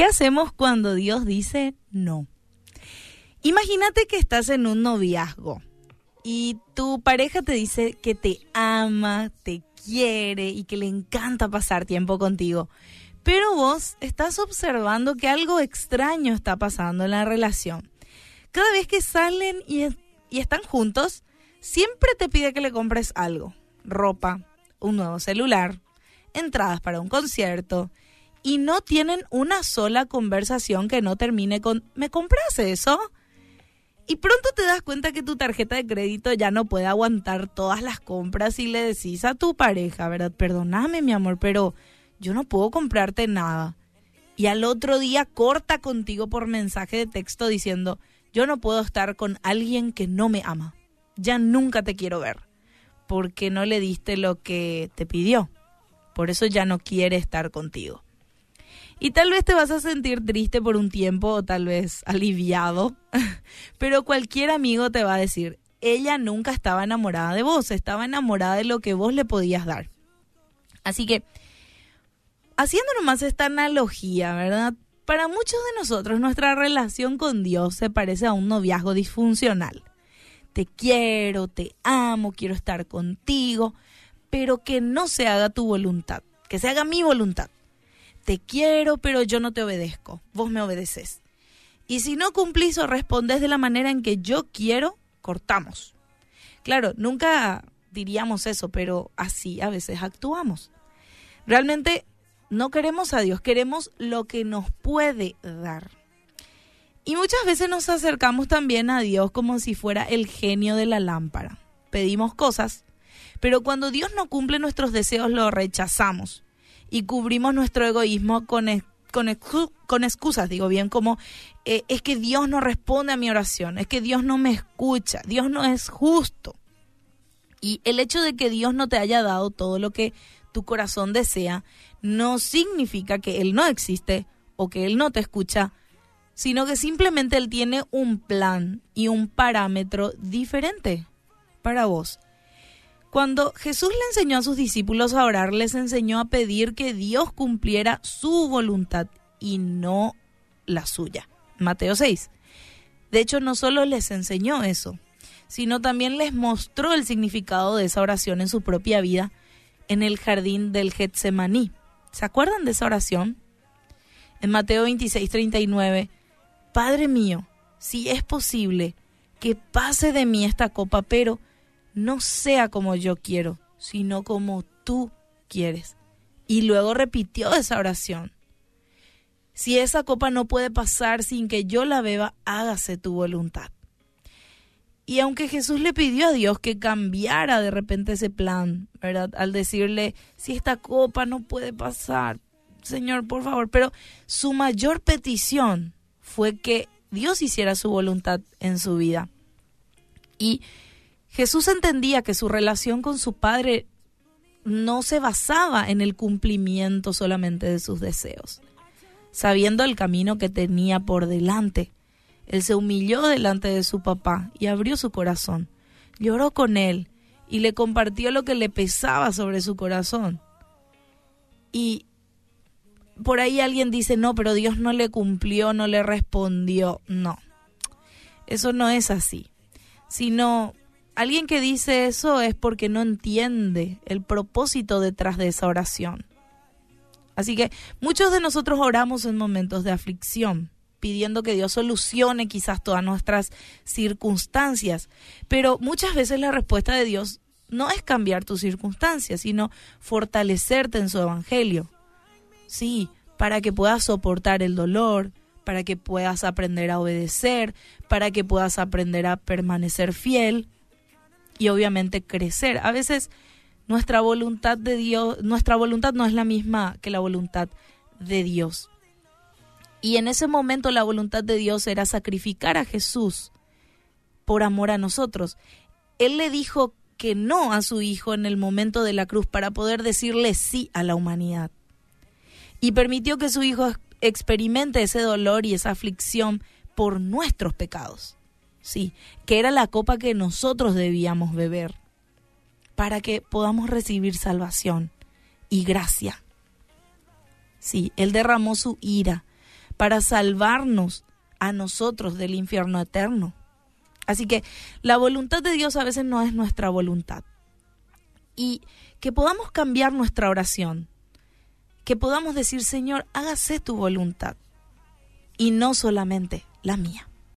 ¿Qué hacemos cuando Dios dice no? Imagínate que estás en un noviazgo y tu pareja te dice que te ama, te quiere y que le encanta pasar tiempo contigo. Pero vos estás observando que algo extraño está pasando en la relación. Cada vez que salen y, y están juntos, siempre te pide que le compres algo. Ropa, un nuevo celular, entradas para un concierto. Y no tienen una sola conversación que no termine con ¿me compras eso? Y pronto te das cuenta que tu tarjeta de crédito ya no puede aguantar todas las compras y le decís a tu pareja, ¿verdad? Perdóname, mi amor, pero yo no puedo comprarte nada. Y al otro día corta contigo por mensaje de texto diciendo, yo no puedo estar con alguien que no me ama. Ya nunca te quiero ver, porque no le diste lo que te pidió. Por eso ya no quiere estar contigo. Y tal vez te vas a sentir triste por un tiempo o tal vez aliviado, pero cualquier amigo te va a decir, ella nunca estaba enamorada de vos, estaba enamorada de lo que vos le podías dar. Así que, haciendo nomás esta analogía, ¿verdad? Para muchos de nosotros nuestra relación con Dios se parece a un noviazgo disfuncional. Te quiero, te amo, quiero estar contigo, pero que no se haga tu voluntad, que se haga mi voluntad te quiero, pero yo no te obedezco, vos me obedeces. Y si no cumplís o respondes de la manera en que yo quiero, cortamos. Claro, nunca diríamos eso, pero así a veces actuamos. Realmente no queremos a Dios, queremos lo que nos puede dar. Y muchas veces nos acercamos también a Dios como si fuera el genio de la lámpara. Pedimos cosas, pero cuando Dios no cumple nuestros deseos lo rechazamos y cubrimos nuestro egoísmo con, con, con excusas, digo bien, como eh, es que Dios no responde a mi oración, es que Dios no me escucha, Dios no es justo. Y el hecho de que Dios no te haya dado todo lo que tu corazón desea no significa que Él no existe o que Él no te escucha, sino que simplemente Él tiene un plan y un parámetro diferente para vos. Cuando Jesús le enseñó a sus discípulos a orar, les enseñó a pedir que Dios cumpliera su voluntad y no la suya. Mateo 6. De hecho, no solo les enseñó eso, sino también les mostró el significado de esa oración en su propia vida en el jardín del Getsemaní. ¿Se acuerdan de esa oración? En Mateo 26, 39, Padre mío, si es posible, que pase de mí esta copa, pero no sea como yo quiero, sino como tú quieres. Y luego repitió esa oración. Si esa copa no puede pasar sin que yo la beba, hágase tu voluntad. Y aunque Jesús le pidió a Dios que cambiara de repente ese plan, ¿verdad? Al decirle, si esta copa no puede pasar, Señor, por favor, pero su mayor petición fue que Dios hiciera su voluntad en su vida. Y Jesús entendía que su relación con su Padre no se basaba en el cumplimiento solamente de sus deseos. Sabiendo el camino que tenía por delante, él se humilló delante de su papá y abrió su corazón. Lloró con él y le compartió lo que le pesaba sobre su corazón. Y por ahí alguien dice, no, pero Dios no le cumplió, no le respondió. No, eso no es así, sino Alguien que dice eso es porque no entiende el propósito detrás de esa oración. Así que muchos de nosotros oramos en momentos de aflicción, pidiendo que Dios solucione quizás todas nuestras circunstancias, pero muchas veces la respuesta de Dios no es cambiar tus circunstancias, sino fortalecerte en su evangelio. Sí, para que puedas soportar el dolor, para que puedas aprender a obedecer, para que puedas aprender a permanecer fiel y obviamente crecer. A veces nuestra voluntad de Dios, nuestra voluntad no es la misma que la voluntad de Dios. Y en ese momento la voluntad de Dios era sacrificar a Jesús por amor a nosotros. Él le dijo que no a su hijo en el momento de la cruz para poder decirle sí a la humanidad. Y permitió que su hijo experimente ese dolor y esa aflicción por nuestros pecados sí, que era la copa que nosotros debíamos beber para que podamos recibir salvación y gracia. Sí, Él derramó su ira para salvarnos a nosotros del infierno eterno. Así que la voluntad de Dios a veces no es nuestra voluntad. Y que podamos cambiar nuestra oración, que podamos decir, Señor, hágase tu voluntad y no solamente la mía.